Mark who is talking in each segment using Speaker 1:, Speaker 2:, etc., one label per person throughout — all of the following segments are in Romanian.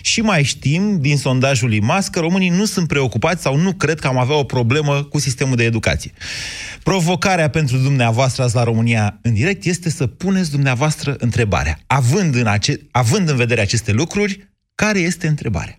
Speaker 1: și mai știm din sondajul IMAS că românii nu sunt preocupați sau nu cred că am avea o problemă cu sistemul de educație. Provocarea pentru dumneavoastră azi la România în direct este să puneți dumneavoastră întrebarea. Având în, ace- având în vedere aceste lucruri, care este întrebarea?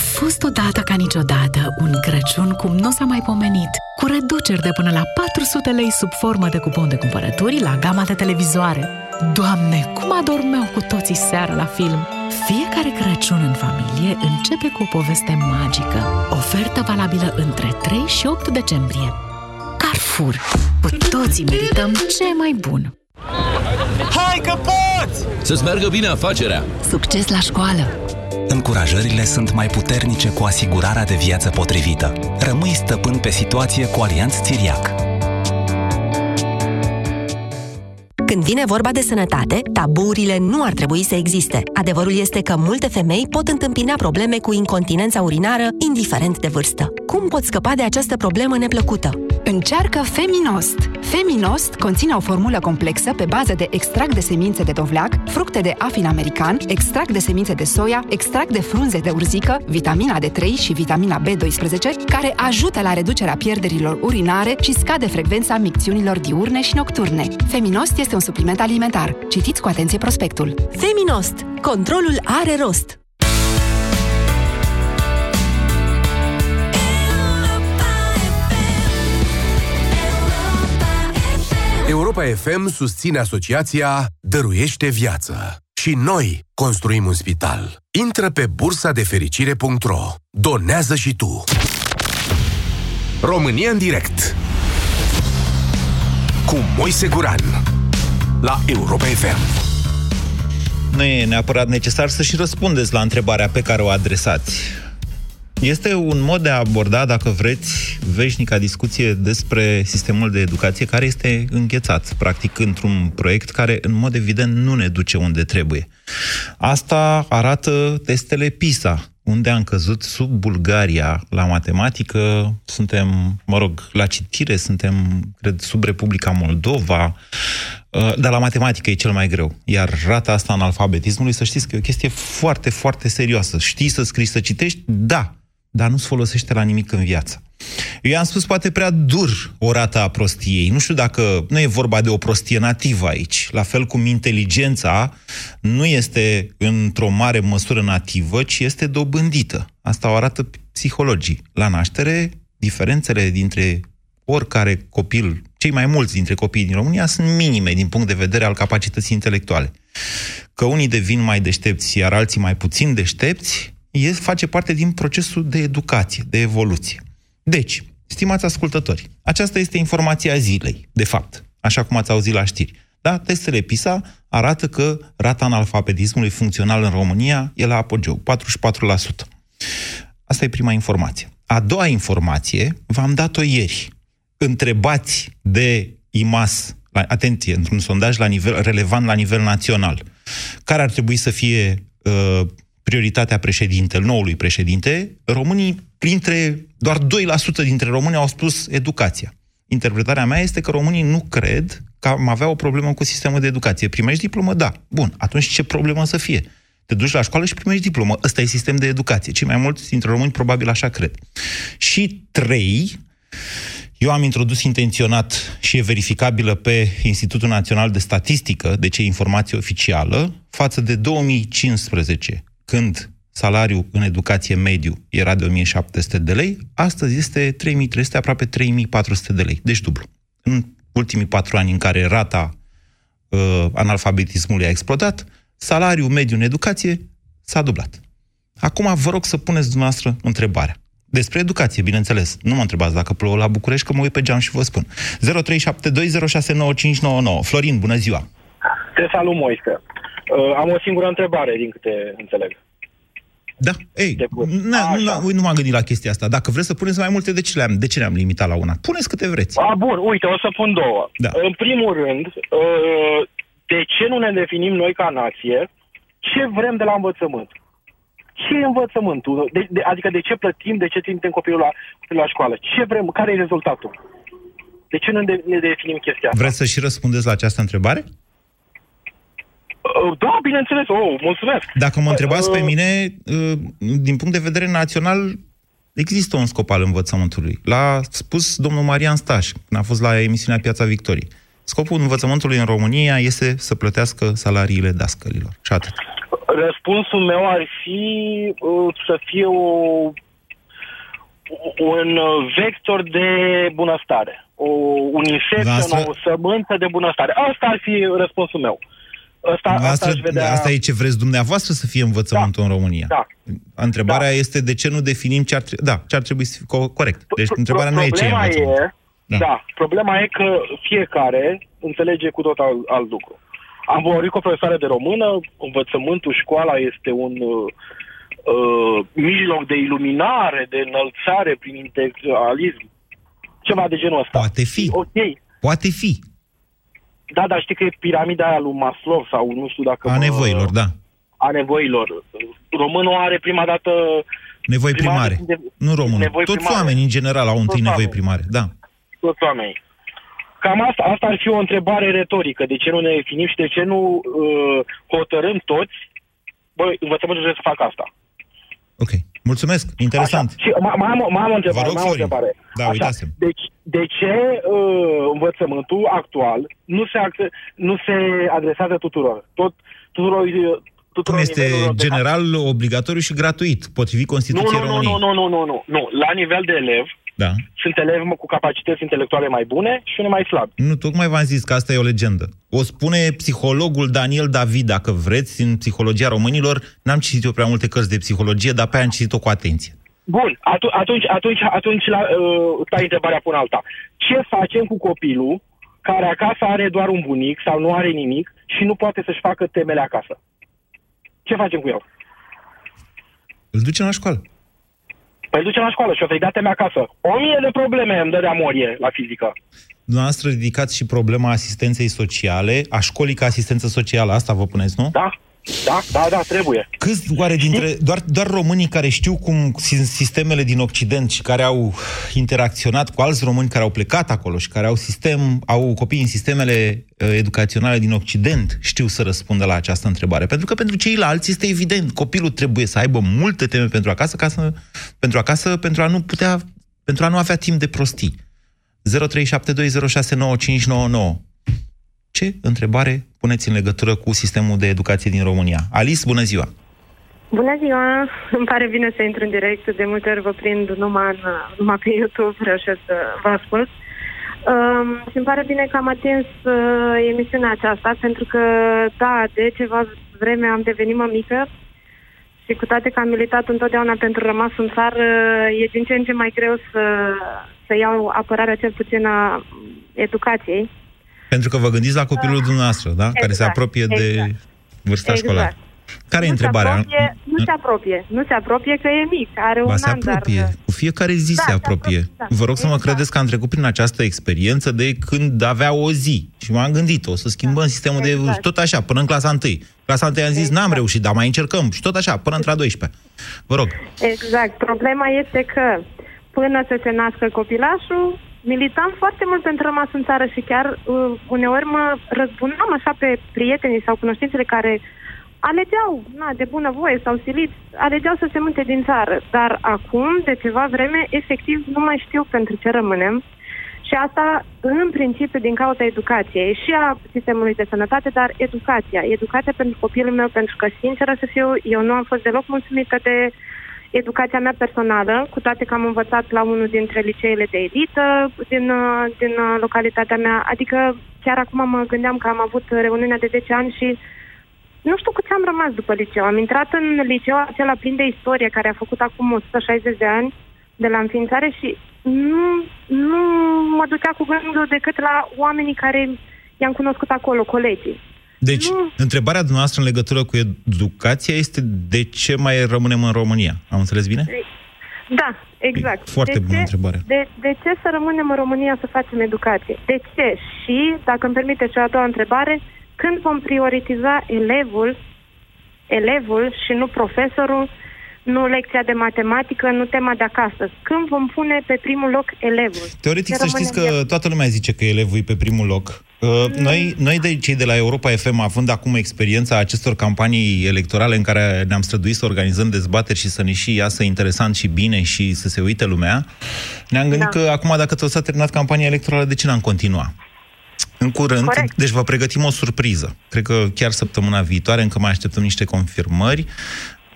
Speaker 2: A fost odată ca niciodată un Crăciun cum nu s-a mai pomenit, cu reduceri de până la 400 lei sub formă de cupon de cumpărături la gama de televizoare. Doamne, cum adormeau cu toții seara la film! Fiecare Crăciun în familie începe cu o poveste magică. Ofertă valabilă între 3 și 8 decembrie. Carrefour. Cu toții merităm ce mai bun.
Speaker 3: Hai că poți!
Speaker 4: Să-ți meargă bine afacerea!
Speaker 5: Succes la școală!
Speaker 6: Încurajările sunt mai puternice cu asigurarea de viață potrivită. Rămâi stăpân pe situație cu Alianț Țiriac.
Speaker 5: Când vine vorba de sănătate, taburile nu ar trebui să existe. Adevărul este că multe femei pot întâmpina probleme cu incontinența urinară, indiferent de vârstă. Cum poți scăpa de această problemă neplăcută?
Speaker 7: Încearcă Feminost! Feminost conține o formulă complexă pe bază de extract de semințe de dovleac, fructe de afin american, extract de semințe de soia, extract de frunze de urzică, vitamina D3 și vitamina B12, care ajută la reducerea pierderilor urinare și scade frecvența micțiunilor diurne și nocturne. Feminost este un supliment alimentar. Citiți cu atenție prospectul.
Speaker 5: Feminost. Controlul are rost.
Speaker 8: Europa FM susține asociația Dăruiește Viață. Și noi construim un spital. Intră pe bursa de fericire.ro. Donează și tu. România în direct. Cu Moise Guran. La Europa FM.
Speaker 1: Nu e neapărat necesar să și răspundeți la întrebarea pe care o adresați. Este un mod de a aborda, dacă vreți, veșnica discuție despre sistemul de educație care este înghețat, practic, într-un proiect care, în mod evident, nu ne duce unde trebuie. Asta arată testele PISA, unde am căzut sub Bulgaria la matematică, suntem, mă rog, la citire, suntem, cred, sub Republica Moldova, dar la matematică e cel mai greu. Iar rata asta în alfabetismului, să știți că e o chestie foarte, foarte serioasă. Știi să scrii, să citești? Da dar nu-ți folosește la nimic în viață. Eu i-am spus poate prea dur o rată a prostiei. Nu știu dacă nu e vorba de o prostie nativă aici. La fel cum inteligența nu este într-o mare măsură nativă, ci este dobândită. Asta o arată psihologii. La naștere, diferențele dintre oricare copil, cei mai mulți dintre copiii din România sunt minime din punct de vedere al capacității intelectuale. Că unii devin mai deștepți, iar alții mai puțin deștepți, e, face parte din procesul de educație, de evoluție. Deci, stimați ascultători, aceasta este informația zilei, de fapt, așa cum ați auzit la știri. Da, testele PISA arată că rata analfabetismului funcțional în România e la apogeu, 44%. Asta e prima informație. A doua informație v-am dat-o ieri. Întrebați de IMAS, la, atenție, într-un sondaj la nivel, relevant la nivel național, care ar trebui să fie uh, prioritatea președintelui, noului președinte, românii, printre doar 2% dintre români au spus educația. Interpretarea mea este că românii nu cred că am avea o problemă cu sistemul de educație. Primești diplomă? Da. Bun. Atunci ce problemă să fie? Te duci la școală și primești diplomă. Ăsta e sistem de educație. Cei mai mulți dintre români probabil așa cred. Și trei, eu am introdus intenționat și e verificabilă pe Institutul Național de Statistică, deci e informație oficială, față de 2015, când salariul în educație mediu era de 1700 de lei, astăzi este 3300, aproape 3400 de lei, deci dublu. În ultimii patru ani în care rata uh, analfabetismului a explodat, salariul mediu în educație s-a dublat. Acum vă rog să puneți dumneavoastră întrebarea. Despre educație, bineînțeles. Nu mă întrebați dacă plouă la București, că mă uit pe geam și vă spun. 0372069599. Florin, bună ziua!
Speaker 9: Te salut, Moise. Uh, am o singură întrebare, din câte înțeleg.
Speaker 1: Da, ei,
Speaker 4: de vârstă.
Speaker 1: na, nu,
Speaker 4: Așa.
Speaker 1: nu, nu m-am gândit la chestia asta. Dacă vreți să puneți mai multe, de ce le-am, de ce le-am limitat la una? Puneți câte vreți.
Speaker 4: A, bun, uite, o să pun două.
Speaker 1: Da.
Speaker 4: În primul rând, uh, de ce nu ne definim noi ca nație ce vrem de la învățământ? Ce e învățământul? De, de, adică de ce plătim, de ce trimitem copilul la, copilul la școală? Ce vrem? Care e rezultatul? De ce nu ne, ne definim chestia asta?
Speaker 1: Vreți să și răspundeți la această întrebare?
Speaker 4: Uh, Da, bineînțeles. Oh, mulțumesc.
Speaker 1: Dacă mă întrebați pe
Speaker 4: Uh,
Speaker 1: mine, uh, din punct de vedere național, există un scop al învățământului. L-a spus domnul Marian Staș, când a fost la emisiunea Piața Victoriei. Scopul învățământului în România este să plătească salariile dascălilor. Și atât.
Speaker 4: Răspunsul meu ar fi uh, să fie o, un uh, vector de bunăstare. O, un inception,
Speaker 1: Noastră-
Speaker 4: o sămânță de bunăstare. Asta ar fi răspunsul meu. Asta, asta
Speaker 1: Asta,
Speaker 4: aș vedea...
Speaker 1: asta e ce vreți dumneavoastră să fie învățământul în România.
Speaker 4: Da.
Speaker 1: Întrebarea este de ce nu definim ce ar, tre- da, ce ar trebui să fie co- corect. Deci
Speaker 4: Pro-
Speaker 1: întrebarea nu e ce e
Speaker 4: problema
Speaker 1: învățământ.
Speaker 4: e,
Speaker 1: Da.
Speaker 4: da. da, problema e că fiecare înțelege cu tot alt, alt lucru. Am vorbit cu o profesoară de română, învățământul, școala este un uh, uh, mijloc de iluminare, de înălțare prin integralism. Ceva de genul ăsta.
Speaker 1: Poate fi.
Speaker 4: Ok.
Speaker 1: Poate fi.
Speaker 4: Da, dar știi că e piramida aia lui Maslow sau nu știu dacă...
Speaker 1: A
Speaker 4: mă-
Speaker 1: nevoilor, da.
Speaker 4: A nevoilor. Românul are prima dată...
Speaker 1: Nevoi
Speaker 4: prima
Speaker 1: primare.
Speaker 4: dată de-
Speaker 1: Nu românul.
Speaker 4: nevoi
Speaker 1: Toți
Speaker 4: primare.
Speaker 1: oamenii, în general, au întâi
Speaker 4: Toți
Speaker 1: nevoi
Speaker 4: oamenii.
Speaker 1: primare. Da.
Speaker 4: toți oamenii. Cam asta, asta ar fi o întrebare retorică. De ce nu ne definim și de ce nu uh, hotărâm toți? Băi, învățământul trebuie să facă asta.
Speaker 1: Ok. Mulțumesc. Interesant.
Speaker 4: Așa. Și mai, mai, am, o- mai am o întrebare.
Speaker 1: Vă rog,
Speaker 4: mai am o
Speaker 1: Florin.
Speaker 4: întrebare.
Speaker 1: Da, uitasem.
Speaker 4: Deci, de ce uh, învățământul actual nu se, acț- nu se adresează tuturor? Tot, tuturor, uh, tuturor
Speaker 1: Cum este
Speaker 4: nivelurilor de-
Speaker 1: general, obligatoriu și gratuit, potrivit
Speaker 4: Nu,
Speaker 1: Constituției
Speaker 4: nu, nu,
Speaker 1: României.
Speaker 4: nu, nu, nu, nu, nu, nu. La nivel de elev,
Speaker 1: Da.
Speaker 4: sunt elevi cu capacități intelectuale mai bune și unii mai slabi.
Speaker 1: Nu, tocmai v-am zis că asta e o legendă. O spune psihologul Daniel David, dacă vreți, în Psihologia Românilor. N-am citit eu prea multe cărți de psihologie, dar pe aia am citit-o cu atenție.
Speaker 4: Bun, atu- atunci, atunci, atunci la, uh, stai întrebarea până alta. Ce facem cu copilul care acasă are doar un bunic sau nu are nimic și nu poate să-și facă temele acasă? Ce facem cu el?
Speaker 1: Îl ducem la școală.
Speaker 4: Păi îl ducem la școală și o să-i dea teme acasă. O mie de probleme îmi dă de amorie la fizică.
Speaker 1: Dumneavoastră ridicați și problema asistenței sociale, a școlii ca asistență socială, asta vă puneți, nu?
Speaker 4: Da? Da, da, da, trebuie.
Speaker 1: Câți oare dintre... Doar, doar românii care știu cum sunt sistemele din Occident și care au interacționat cu alți români care au plecat acolo și care au sistem, au copii în sistemele uh, educaționale din Occident, știu să răspundă la această întrebare. Pentru că pentru ceilalți este evident, copilul trebuie să aibă multe teme pentru acasă, ca să, pentru acasă, pentru a nu putea, pentru a nu avea timp de prostii. 0372069599 ce întrebare puneți în legătură cu sistemul de educație din România? Alice, bună ziua!
Speaker 9: Bună ziua! Îmi pare bine să intru în direct. De multe ori vă prind numai, în, numai pe YouTube, reușesc să vă ascult. Um, și îmi pare bine că am atins uh, emisiunea aceasta, pentru că, da, de ceva vreme am devenit mămică și cu toate că am militat întotdeauna pentru rămas în țară, e din ce în ce mai greu să, să iau apărarea cel puțin a educației.
Speaker 1: Pentru că vă gândiți la copilul dumneavoastră, da? Care se
Speaker 9: Exact,
Speaker 1: apropie de
Speaker 9: exact.
Speaker 1: vârsta
Speaker 9: Exact.
Speaker 1: școlară. Care e
Speaker 9: nu
Speaker 1: întrebarea?
Speaker 9: Se apropie, nu se apropie, nu se apropie că e mic, are
Speaker 1: Ba,
Speaker 9: un
Speaker 1: se
Speaker 9: an, dar...
Speaker 1: apropie. Cu fiecare zi
Speaker 9: Da,
Speaker 1: se
Speaker 9: se
Speaker 1: apropie.
Speaker 9: apropie, da.
Speaker 1: Vă rog să mă
Speaker 9: Exact.
Speaker 1: credeți că am trecut prin această experiență de când avea o zi. Și m-am gândit, o să schimbăm sistemul de...
Speaker 9: Exact.
Speaker 1: Tot așa, până în clasa 1. Clasa 1 am zis,
Speaker 9: Exact.
Speaker 1: n-am reușit, dar mai încercăm. Și tot așa, până între a 12 Vă rog.
Speaker 9: Exact. Problema este că până să se nască copilașul, militam foarte mult pentru rămas în țară și chiar uh, uneori mă răzbunam așa pe prietenii sau cunoștințele care alegeau, na, de bună voie sau siliți, alegeau să se mute din țară. Dar acum, de ceva vreme, efectiv, nu mai știu pentru ce rămânem. Și asta, în principiu, din cauza educației și a sistemului de sănătate, dar educația. Educația pentru copilul meu, pentru că, sinceră să fiu, eu nu am fost deloc mulțumită de educația mea personală, cu toate că am învățat la unul dintre liceele de elită din, uh, din uh, localitatea mea. Adică chiar acum mă gândeam că am avut reuniunea de 10 ani și nu știu cu ce am rămas după liceu. Am intrat în liceu acela plin de istorie, care a făcut acum 160 de ani de la înființare și nu, nu mă ducea cu gândul decât la oamenii care i-am cunoscut acolo, colegii.
Speaker 1: Deci,
Speaker 9: nu...
Speaker 1: întrebarea dumneavoastră în legătură cu educația este de ce mai rămânem în România. Am înțeles bine?
Speaker 9: Da, exact.
Speaker 1: Foarte
Speaker 9: de
Speaker 1: bună
Speaker 9: ce,
Speaker 1: întrebare.
Speaker 9: De, de ce să rămânem în România să facem educație? De ce? Și, dacă îmi permiteți cea a doua întrebare, când vom prioritiza elevul, elevul și nu profesorul, nu lecția de matematică, nu tema de acasă. Când vom pune pe primul loc elevul?
Speaker 1: Teoretic
Speaker 9: Ce
Speaker 1: să știți
Speaker 9: rămâne
Speaker 1: că toată lumea zice că elevul e pe primul loc. Uh, Noi, noi de cei de la Europa FM, având acum experiența acestor campanii electorale în care ne-am străduit să organizăm dezbateri și să ne și iasă interesant și bine și să se uite lumea, ne-am gândit
Speaker 9: Da.
Speaker 1: că acum, dacă tot s-a terminat campania electorală, de ce n-am continua? În curând,
Speaker 9: Corect.
Speaker 1: deci vă pregătim o surpriză. Cred că chiar săptămâna viitoare, încă mai așteptăm niște confirmări.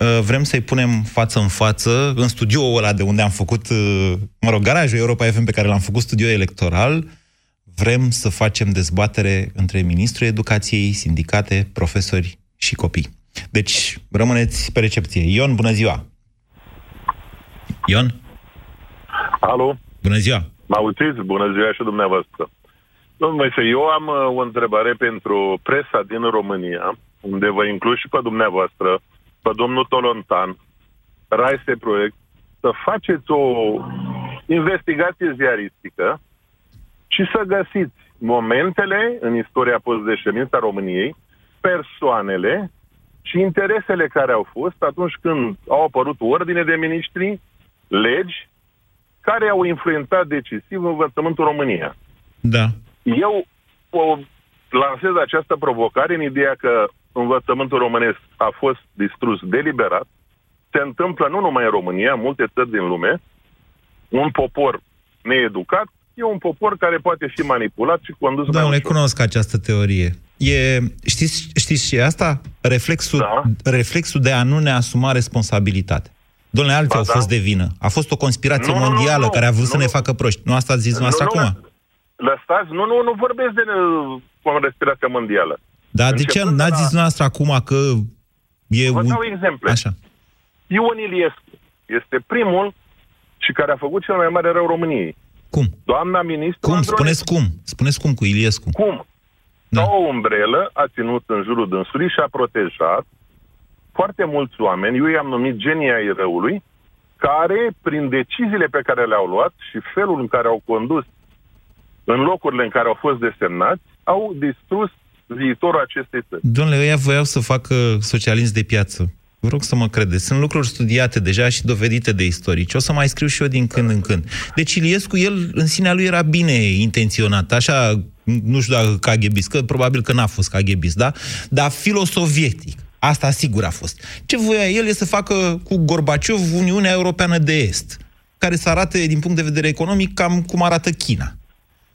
Speaker 1: Uh, Vrem să-i punem față în față în studioul ăla de unde am făcut, uh, mă rog, garajul Europa FM pe care l-am făcut studio electoral. Vrem să facem dezbatere între Ministrul Educației, sindicate, profesori și copii. Deci, rămâneți pe recepție. Ion, bună ziua! Ion,
Speaker 10: Alo,
Speaker 1: bună ziua!
Speaker 10: mă auziți? Bună ziua și dumneavoastră. Domnul Moise, eu am uh, o întrebare pentru presa din România, unde vă includ și pe dumneavoastră, pe domnul Tolontan, Raise Proiect, să faceți o investigație ziaristică și să găsiți momentele în istoria post-deședință a României, persoanele și interesele care au fost atunci când au apărut ordine de miniștri, legi, care au influențat decisiv învățământul România.
Speaker 1: Da.
Speaker 10: Eu o lansez această provocare în ideea că învățământul românesc a fost distrus deliberat. Se întâmplă nu numai în România, în multe țări din lume. Un popor needucat e un popor care poate fi manipulat și condus mai
Speaker 1: Domnule,
Speaker 10: ușor.
Speaker 1: cunosc această teorie. E, știți, știți și asta? Reflexul,
Speaker 10: Da.
Speaker 1: reflexul de a nu ne asuma responsabilitate. Domnule, alții
Speaker 10: Ba
Speaker 1: au
Speaker 10: da.
Speaker 1: fost de vină. A fost o conspirație
Speaker 10: Nu, nu, nu,
Speaker 1: mondială
Speaker 10: nu,
Speaker 1: care a vrut să
Speaker 10: nu.
Speaker 1: ne facă proști. Nu asta ați zis noastră acum?
Speaker 10: lă- Lăsați, nu, nu, nu vorbesc de uh, respirația mondială.
Speaker 1: Dar de ce
Speaker 10: Începând de
Speaker 1: n-ați
Speaker 10: la-
Speaker 1: zis noastră acum că e
Speaker 10: Vă
Speaker 1: un...
Speaker 10: dau exemple.
Speaker 1: Așa.
Speaker 10: Ion Iliescu este primul și care a făcut cel mai mare rău României.
Speaker 1: Cum?
Speaker 10: Doamna ministru
Speaker 1: Cum?
Speaker 10: Andronescu.
Speaker 1: Spuneți cum? Spuneți cum cu Iliescu.
Speaker 10: Cum?
Speaker 1: Da.
Speaker 10: Ca o umbrelă a ținut în jurul dânsului și a protejat foarte mulți oameni, eu i-am numit genii ai răului, care, prin deciziile pe care le-au luat și felul în care au condus în locurile în care au fost desemnați, au distrus viitorul acestei țări.
Speaker 1: Domnule, ăia voiau să facă socialism de piață. Vă rog să mă credeți. Sunt lucruri studiate deja și dovedite de istorici. O să mai scriu și eu din când în când. Deci Iliescu, el în sinea lui era bine intenționat. Așa, nu știu dacă KGBist, că probabil că n-a fost KGBist, da? Dar filosovietic. Asta sigur a fost. Ce voia el e să facă cu Gorbaciov Uniunea Europeană de Est, care să arate, din punct de vedere economic, cam cum arată China.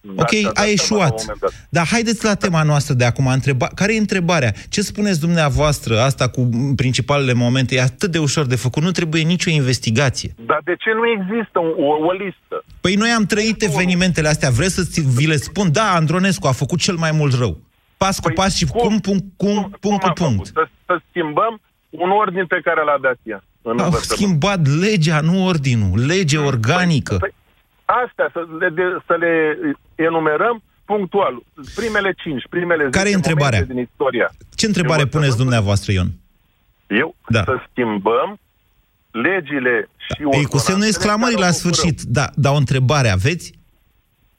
Speaker 10: Da,
Speaker 1: Ok,
Speaker 10: da, da,
Speaker 1: a
Speaker 10: da, la un
Speaker 1: eșuat.
Speaker 10: moment dat.
Speaker 1: Dar haideți la tema noastră de acum. Întreba... Care e întrebarea? Ce spuneți dumneavoastră asta cu m, principalele momente? E atât de ușor de făcut. Nu trebuie nicio investigație.
Speaker 10: Dar de ce nu există o, o listă?
Speaker 1: Păi noi am trăit evenimentele astea. Vreți să ți- vi le spun? Da, Andronescu a făcut cel mai mult rău. Pas cu
Speaker 10: Păi
Speaker 1: pas și
Speaker 10: cum?
Speaker 1: cum, punct, cum, punct
Speaker 10: a
Speaker 1: cu punct.
Speaker 10: făcut? Să, să schimbăm un ordin pe care l-a dat ea. În
Speaker 1: Au
Speaker 10: învățământ.
Speaker 1: schimbat legea, nu ordinul. Lege organică.
Speaker 10: Păi, astea, să le, de, să le enumerăm punctual. Primele cinci, primele
Speaker 1: Care e
Speaker 10: 10
Speaker 1: întrebarea?
Speaker 10: momente din istoria.
Speaker 1: Ce întrebare
Speaker 10: învățământul-
Speaker 1: puneți dumneavoastră, Ion?
Speaker 10: Eu?
Speaker 1: Da.
Speaker 10: Să schimbăm legile și
Speaker 1: Ei, cu semnul exclamării la sfârșit. Da, dar o întrebare aveți?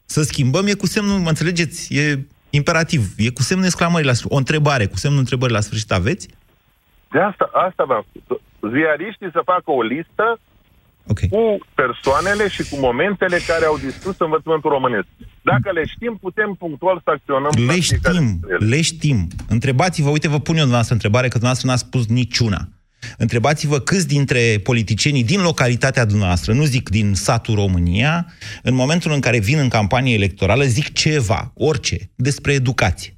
Speaker 1: Să schimbăm e cu semnul, mă înțelegeți? E imperativ. E cu semnul exclamării la sfârșit. O întrebare cu semnul întrebării la sfârșit aveți?
Speaker 10: De asta, asta v-am spus. Ziariștii să facă o listă
Speaker 1: okay.
Speaker 10: cu persoanele și cu momentele care au distrus învățământul românesc. Dacă le știm, putem punctual să acționăm. la
Speaker 1: Le
Speaker 10: fiecare
Speaker 1: știm,
Speaker 10: dintre ele.
Speaker 1: le știm. Întrebați-vă, uite, vă pun eu dumneavoastră întrebare, că dumneavoastră n-ați spus niciuna. Întrebați-vă câți dintre politicienii din localitatea dumneavoastră, nu zic din satul România, în momentul în care vin în campanie electorală, zic ceva, orice, despre educație.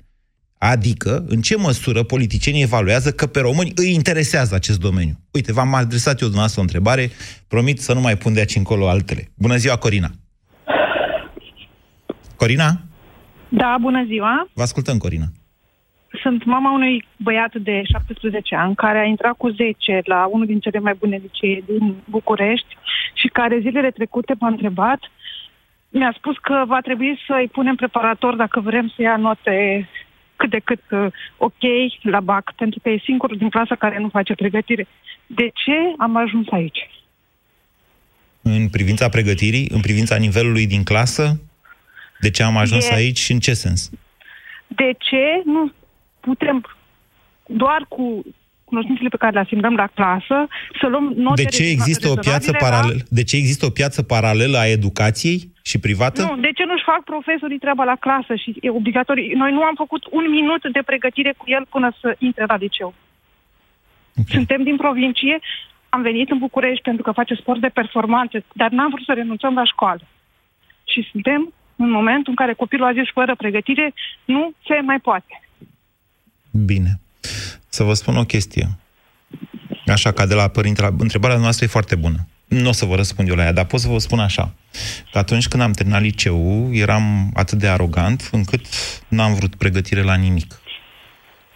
Speaker 1: Adică, în ce măsură politicienii evaluează că pe români îi interesează acest domeniu. Uite, v-am adresat eu dumneavoastră o întrebare, promit să nu mai pun de aici încolo altele. Bună ziua, Corina! Corina?
Speaker 11: Da, bună ziua.
Speaker 1: Vă ascultăm, Corina.
Speaker 11: Sunt mama unui băiat de 17 ani care a intrat cu 10 la unul din cele mai bune licee din București și care zilele trecute m-a întrebat, mi-a spus că va trebui să-i punem preparator dacă vrem să ia note cât de cât uh, ok la BAC, pentru că e singurul din clasă care nu face pregătire. De ce am ajuns aici?
Speaker 1: În privința pregătirii, în privința nivelului din clasă? De ce am ajuns
Speaker 11: E-
Speaker 1: aici și în ce sens?
Speaker 11: De ce nu putem doar cu cunoștințele pe care le asimilăm la clasă să luăm note
Speaker 1: De ce există o piață
Speaker 11: rezonabile la-
Speaker 1: paralelă? De ce există o piață paralelă a educației și privată?
Speaker 11: Nu, de ce nu-și fac profesorii treaba la clasă și e obligatoriu? Noi nu am făcut un minut de pregătire cu el până să intre la liceu. Okay. Suntem din provincie, am venit în București pentru că face sport de performanțe, dar n-am vrut să renunțăm la școală. Și suntem în momentul în care copilul a zis fără pregătire nu se mai poate.
Speaker 1: Bine. Să vă spun o chestie. Așa, ca de la părinte, la... întrebarea noastră e foarte bună. Nu o să vă răspund eu la ea, dar pot să vă spun așa. Că atunci când am terminat liceul, eram atât de arogant încât n-am vrut pregătire la nimic.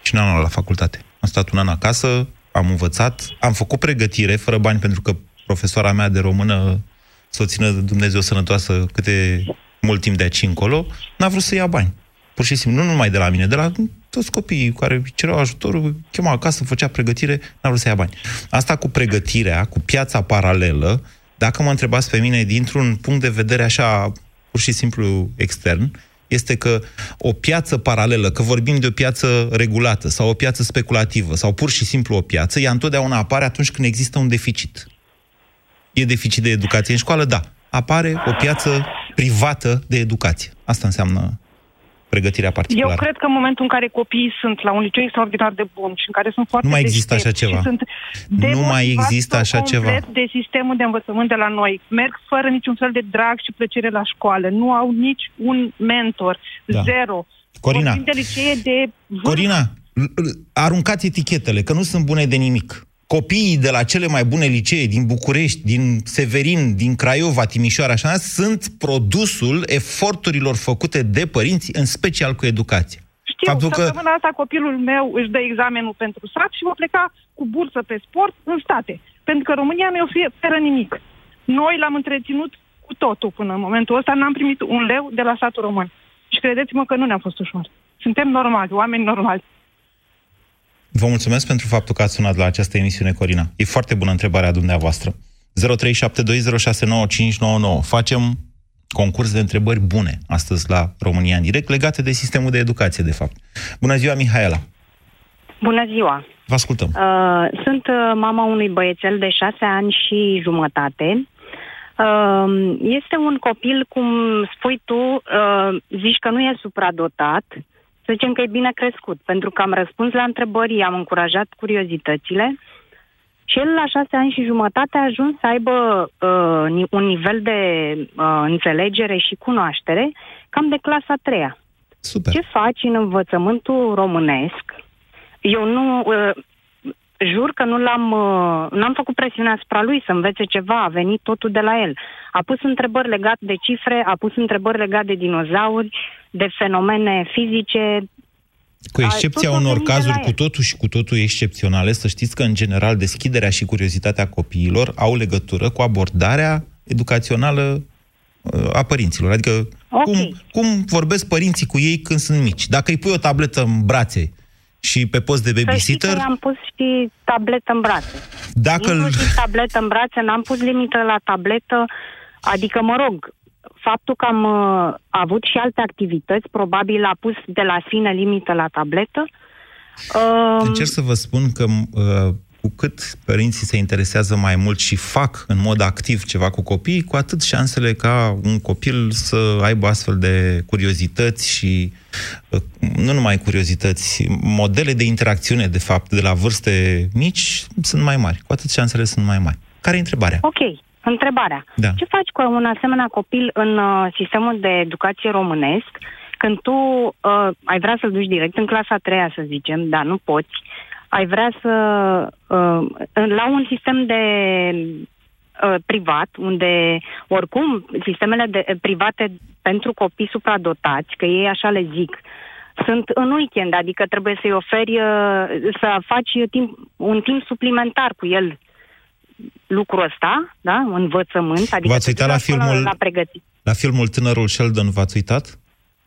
Speaker 1: Și n-am luat la facultate. Am stat un an acasă, am învățat, am făcut pregătire fără bani pentru că profesoara mea de română, să o țină Dumnezeu sănătoasă câte mult timp de aici încolo, n-a vrut să ia bani. Pur și simplu, nu numai de la mine, de la toți copiii care cereau ajutorul, chema acasă, făcea pregătire, n-a vrut să ia bani. Asta cu pregătirea, cu piața paralelă, dacă mă întrebați pe mine dintr-un punct de vedere așa, pur și simplu extern, este că o piață paralelă, că vorbim de o piață regulată sau o piață speculativă sau pur și simplu o piață, ea întotdeauna apare atunci când există un deficit. E deficit de educație în școală? Da. Apare o piață privată de educație. Asta înseamnă pregătirea particulară.
Speaker 11: Eu cred că în momentul în care copiii sunt la un liceu extraordinar de bun și în care sunt foarte
Speaker 1: Nu mai există așa
Speaker 11: deștepți
Speaker 1: ceva.
Speaker 11: și sunt
Speaker 1: Nu mai
Speaker 11: demotivați
Speaker 1: există așa
Speaker 11: complet
Speaker 1: ceva.
Speaker 11: de sistemul de învățământ de la noi. Merg fără niciun fel de drag și plăcere la școală. Nu au nici un mentor.
Speaker 1: Da.
Speaker 11: Zero.
Speaker 1: Corina.
Speaker 11: Vorbim de licee de vârf.
Speaker 1: Corina, l- l- aruncați etichetele, că nu sunt bune de nimic. Copiii de la cele mai bune licee din București, din Severin, din Craiova, Timișoara, așa, sunt produsul eforturilor făcute de părinți, în special cu educație.
Speaker 11: Știu,
Speaker 1: Faptul că
Speaker 11: săptămâna asta copilul meu își dă examenul pentru sat și va pleca cu bursă pe sport în state. Pentru că România nu e oferă nimic. Noi l-am întreținut cu totul până în momentul ăsta, n-am primit un leu de la satul român. Și credeți-mă că nu ne-a fost ușor. Suntem normali, oameni normali.
Speaker 1: Vă mulțumesc pentru faptul că ați sunat la această emisiune, Corina. E foarte bună întrebarea dumneavoastră. 0372069599. Facem concurs de întrebări bune astăzi la România în direct, legate de sistemul de educație, de fapt. Bună ziua, Mihaela!
Speaker 12: Bună ziua!
Speaker 1: Vă ascultăm.
Speaker 12: Uh, sunt uh, mama unui băiețel de șase ani și jumătate. Uh, este un copil, cum spui tu, uh, zici că nu e supradotat, să zicem că e bine crescut, pentru că am răspuns la întrebări, am încurajat curiozitățile și el la șase ani și jumătate a ajuns să aibă uh, ni- un nivel de uh, înțelegere și cunoaștere cam de clasa a treia.
Speaker 1: Super.
Speaker 12: Ce faci în învățământul românesc? Eu nu... Uh, jur că nu l-am... Uh, n-am făcut presiune asupra lui să învețe ceva, a venit totul de la el. A pus întrebări legate de cifre, a pus întrebări legate de dinozauri, de fenomene fizice,
Speaker 1: Cu excepția
Speaker 12: totul
Speaker 1: unor
Speaker 12: venit de
Speaker 1: cazuri
Speaker 12: la
Speaker 1: cu
Speaker 12: el.
Speaker 1: totul și cu totul excepționale, să știți că, în general, deschiderea și curiozitatea copiilor au legătură cu abordarea educațională uh, a părinților. Adică
Speaker 12: Ok.
Speaker 1: cum, cum vorbesc părinții cu ei când sunt mici. Dacă îi pui o tabletă în brațe și pe post de
Speaker 12: Să știi
Speaker 1: babysitter,
Speaker 12: că i-am pus și tabletă în brațe.
Speaker 1: dacă îl...
Speaker 12: Inclusiv tabletă în brațe, n-am pus limită la tabletă, adică, mă rog, faptul că am uh, avut și alte activități, probabil a pus de la sine limită la tabletă. Uh,
Speaker 1: Încerc să vă spun că uh, cu cât părinții se interesează mai mult și fac în mod activ ceva cu copiii, cu atât șansele ca un copil să aibă astfel de curiozități și uh, nu numai curiozități, modele de interacțiune, de fapt, de la vârste mici sunt mai mari. Cu atât șansele sunt mai mari. Care e întrebarea?
Speaker 12: Ok, întrebarea.
Speaker 1: Da.
Speaker 12: Ce faci cu un asemenea copil în uh, sistemul de educație românesc când tu uh, ai vrea să-l duci direct în clasa a treia, să zicem, dar nu poți, ai vrea să... Uh, la un sistem de uh, privat, unde oricum sistemele de, private pentru copii supradotați, că ei așa le zic, sunt în weekend, adică trebuie să-i oferi, uh, să faci timp, un timp suplimentar cu el lucrul ăsta, da? Un învățământ. Adică
Speaker 1: V-ați
Speaker 12: să
Speaker 1: uitat
Speaker 12: duci
Speaker 1: la
Speaker 12: școală
Speaker 1: filmul-
Speaker 12: La pregătit.
Speaker 1: La filmul Tânărul Sheldon v-ați uitat?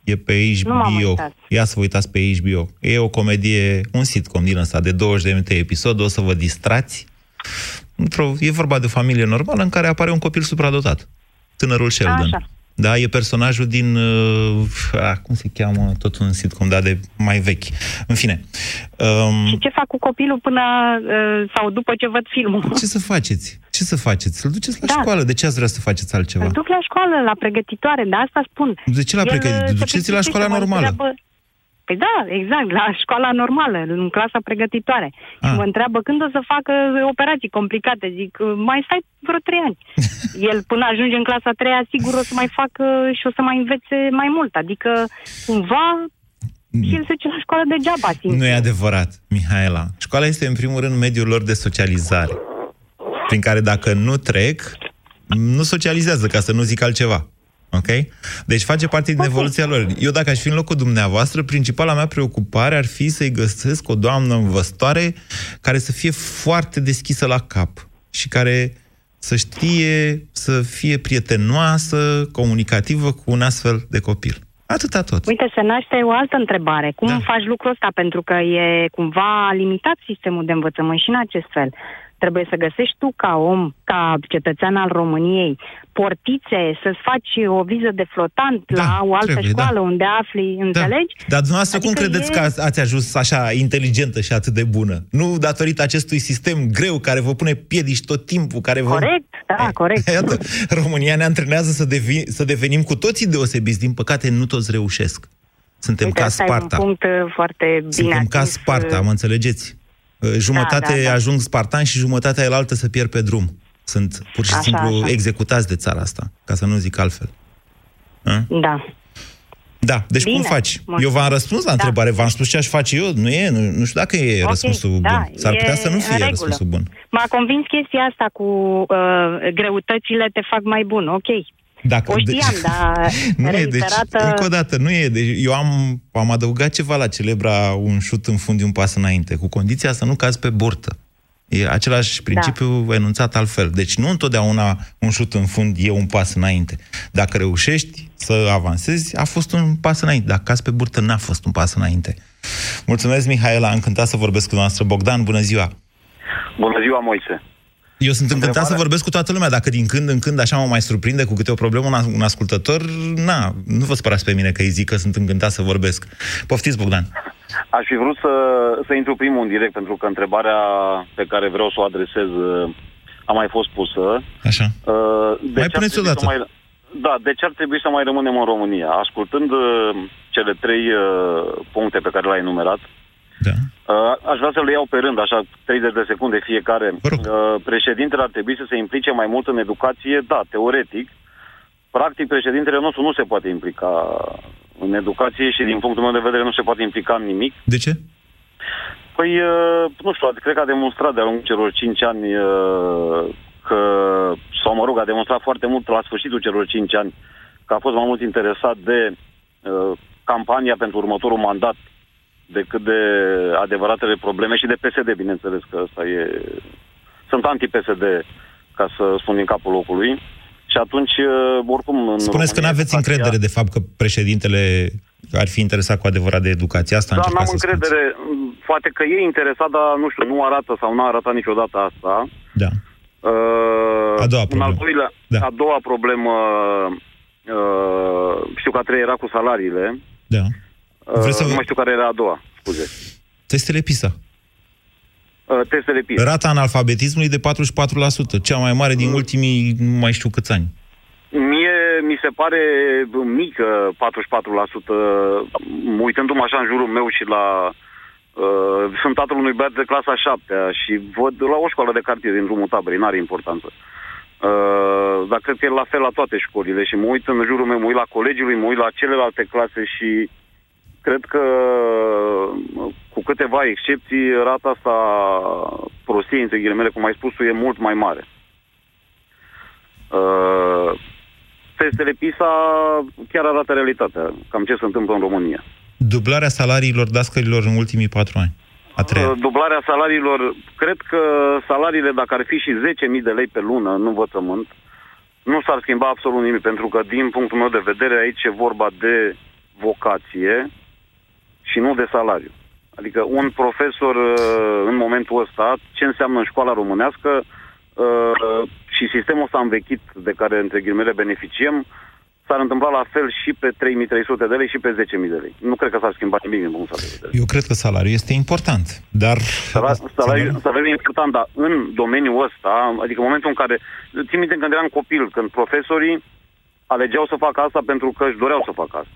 Speaker 1: E pe
Speaker 12: Nu m-am
Speaker 1: HBO.
Speaker 12: uitat.
Speaker 1: Ia să vă uitați pe HBO. E o comedie, un sitcom din ăsta de 20 de minute episod, o să vă distrați. Într-o, e vorba de o familie normală în care apare un copil supradotat. Tânărul Sheldon.
Speaker 12: Așa.
Speaker 1: Da, e personajul din... Uh, ah, cum se cheamă? Tot un sitcom, da, de mai vechi. În fine. Um,
Speaker 12: Și ce fac cu copilul până uh, sau după ce văd filmul?
Speaker 1: ce să faceți? Ce să faceți? Să-l duceți la
Speaker 12: Da.
Speaker 1: școală. De ce ați vrea să faceți altceva?
Speaker 12: Îl duc la școală, la pregătitoare, de asta spun.
Speaker 1: De ce la
Speaker 12: El,
Speaker 1: pregătit-
Speaker 12: uh, se
Speaker 1: duceți-l la
Speaker 12: plictisește,
Speaker 1: școala
Speaker 12: mă
Speaker 1: normală.
Speaker 12: întreabă- Păi da, exact, la școala normală, în clasa pregătitoare.
Speaker 1: Ah.
Speaker 12: Și mă întreabă când o să facă operații complicate. Zic, mai stai vreo trei ani. El până ajunge în clasa a treia, sigur o să mai facă și o să mai învețe mai mult. Adică, cumva, și el se duce la școală degeaba. Simt.
Speaker 1: Nu e adevărat, Mihaela. Școala este, în primul rând, mediul lor de socializare, prin care dacă nu trec, nu socializează, ca să nu zic altceva. Ok? Deci face parte din evoluția lor. Eu, dacă aș fi în locul dumneavoastră, principala mea preocupare ar fi să-i găsesc o doamnă învățătoare care să fie foarte deschisă la cap și care să știe să fie prietenoasă, comunicativă cu un astfel de copil. Atâta tot.
Speaker 12: Uite, se naște o altă întrebare. Cum da. faci lucrul ăsta? Pentru că e cumva limitat sistemul de învățământ și în acest fel. Trebuie să găsești tu ca om, ca cetățean al României, portițe, să-ți faci o viză de flotant da, la o altă
Speaker 1: trebuie,
Speaker 12: școală
Speaker 1: da.
Speaker 12: unde afli, înțelegi?
Speaker 1: Dar dumneavoastră adică cum
Speaker 12: Adică
Speaker 1: credeți
Speaker 12: e-
Speaker 1: că ați, ați ajuns așa inteligentă și atât de bună? Nu datorită acestui sistem greu care vă pune piedici tot timpul, care vă...
Speaker 12: Corect, da, corect.
Speaker 1: Iată, România ne antrenează să, devi, să devenim cu toții deosebiți. Din păcate, nu toți reușesc. Suntem
Speaker 12: Uite,
Speaker 1: ca
Speaker 12: asta
Speaker 1: Sparta.
Speaker 12: e un punct uh, foarte bine
Speaker 1: Suntem ca
Speaker 12: atins,
Speaker 1: Sparta,
Speaker 12: uh,
Speaker 1: mă înțelegeți? Uh, Jumătate
Speaker 12: da, da.
Speaker 1: ajung spartani și jumătatea elaltă să pierd pe drum. Sunt pur și
Speaker 12: Așa,
Speaker 1: simplu
Speaker 12: așa.
Speaker 1: executați de țara asta, ca să nu zic altfel. A?
Speaker 12: Da.
Speaker 1: Da, deci
Speaker 12: Bine,
Speaker 1: cum faci?
Speaker 12: mulțumesc.
Speaker 1: Eu v-am răspuns la
Speaker 12: Da.
Speaker 1: întrebare, v-am spus ce aș face eu. Nu e, nu, nu știu dacă e
Speaker 12: Ok,
Speaker 1: răspunsul
Speaker 12: da,
Speaker 1: bun. S-ar putea
Speaker 12: e
Speaker 1: să nu
Speaker 12: în
Speaker 1: fie
Speaker 12: regulă.
Speaker 1: răspunsul bun.
Speaker 12: M-a convins chestia asta cu uh, greutățile te fac mai bun, ok.
Speaker 1: Dacă,
Speaker 12: O știam, dar
Speaker 1: nu e, deci,
Speaker 12: reiterată...
Speaker 1: încă o dată, nu e. Deci, eu am, am adăugat ceva la celebra un șut în fund, un pas înainte, cu condiția să nu cazi pe burtă. E același principiu da. enunțat altfel. Deci nu întotdeauna un șut în fund e un pas înainte. Dacă reușești să avansezi, a fost un pas înainte. Dacă cazi pe burtă, n-a fost un pas înainte. Mulțumesc, Mihaela, am încântat să vorbesc cu noastră. Bogdan, bună ziua!
Speaker 13: Bună ziua, Moise.
Speaker 1: Eu sunt încântat
Speaker 13: Întrebarea-
Speaker 1: să vorbesc cu toată lumea. Dacă din când în când așa mă mai surprinde cu câte o problemă un, as- un ascultător, na, nu vă spărați pe mine că îi zic că sunt încântat să vorbesc. Poftiți, Bogdan.
Speaker 13: Aș fi vrut să, să intru primul în direct, pentru că întrebarea pe care vreau să o adresez uh, a mai fost pusă.
Speaker 1: Așa.
Speaker 13: Uh, De
Speaker 1: Mai
Speaker 13: ce ar
Speaker 1: puneți
Speaker 13: trebui
Speaker 1: odată.
Speaker 13: Să mai, da, de ce ar trebui să mai rămânem în România? Ascultând uh, cele trei uh, puncte pe care le-ai enumerat,
Speaker 1: da.
Speaker 13: uh, aș vrea să le iau pe rând, așa 30 de secunde fiecare. Uh, președintele ar trebui să se implice mai mult în educație, da, teoretic. Practic, președintele nostru nu se poate implica în educație și, din punctul meu de vedere, nu se poate implica în nimic.
Speaker 1: De ce?
Speaker 13: Păi, uh, nu știu, cred că a demonstrat de-a lungul celor 5 ani uh, că, sau mă rog, a demonstrat foarte mult la sfârșitul celor 5 ani că a fost mai mult interesat de uh, campania pentru următorul mandat decât de adevăratele probleme și de PSD, bineînțeles că ăsta e... Sunt anti-PSD, ca să spun din capul locului. Și atunci, uh, oricum... În
Speaker 1: Spuneți că nu
Speaker 13: România,
Speaker 1: aveți
Speaker 13: educația-
Speaker 1: încredere, de fapt, că președintele ar fi interesat cu adevărat de educație. Asta
Speaker 13: Da,
Speaker 1: încercați
Speaker 13: n-am
Speaker 1: să spuneți.
Speaker 13: încredere. Poate că e interesat, dar nu știu, nu arată sau nu a arătat niciodată asta.
Speaker 1: Da.
Speaker 13: Uh,
Speaker 1: A doua
Speaker 13: Un
Speaker 1: problemă.
Speaker 13: al doilea,
Speaker 1: Da.
Speaker 13: A doua problemă, uh, știu că a treia era cu salariile.
Speaker 1: Da.
Speaker 13: Uh,
Speaker 1: Vreți să vă-
Speaker 13: Nu mai știu care era a doua, scuze.
Speaker 1: Testele PISA.
Speaker 13: Uh, testele PISA.
Speaker 1: Rata analfabetismului de 44%, cea mai mare din ultimii nu mai știu câți ani.
Speaker 13: Mie mi se pare mică 44%, uitându-mă așa în jurul meu și la... Uh, sunt tatăl unui băiat de clasa 7 și văd la o școală de cartier din drumul taberei, n-are importanță. Uh, dar cred că e la fel la toate școlile și mă uit în jurul meu, mă uit la colegii lui, mă uit la celelalte clase și cred că cu câteva excepții rata asta prostiei, între ghilimele, cum ai spus tu, e mult mai mare. Uh, testele PISA chiar arată realitatea, cam ce se întâmplă în România.
Speaker 1: Dublarea salariilor dascărilor în ultimii patru ani. A treia.
Speaker 13: Uh, Dublarea salariilor, cred că salariile, dacă ar fi și 10.000 de lei pe lună în învățământ, nu s-ar schimba absolut nimic, pentru că, din punctul meu de vedere, aici e vorba de vocație și nu de salariu. Adică un profesor uh, în momentul ăsta, ce înseamnă în școala românească uh, și sistemul ăsta învechit de care, între ghilimele, beneficiem, s-ar întâmpla la fel și pe 3.300 de lei și pe 10.000 de lei. Nu cred că s-ar schimba nimic din punctul de vedere.
Speaker 1: Eu cred că salariul este important, dar...
Speaker 13: Salariul, salariul, salariul e important, dar în domeniul ăsta, adică în momentul în care... Țin minte când eram copil, când profesorii alegeau să facă asta pentru că își doreau să facă asta.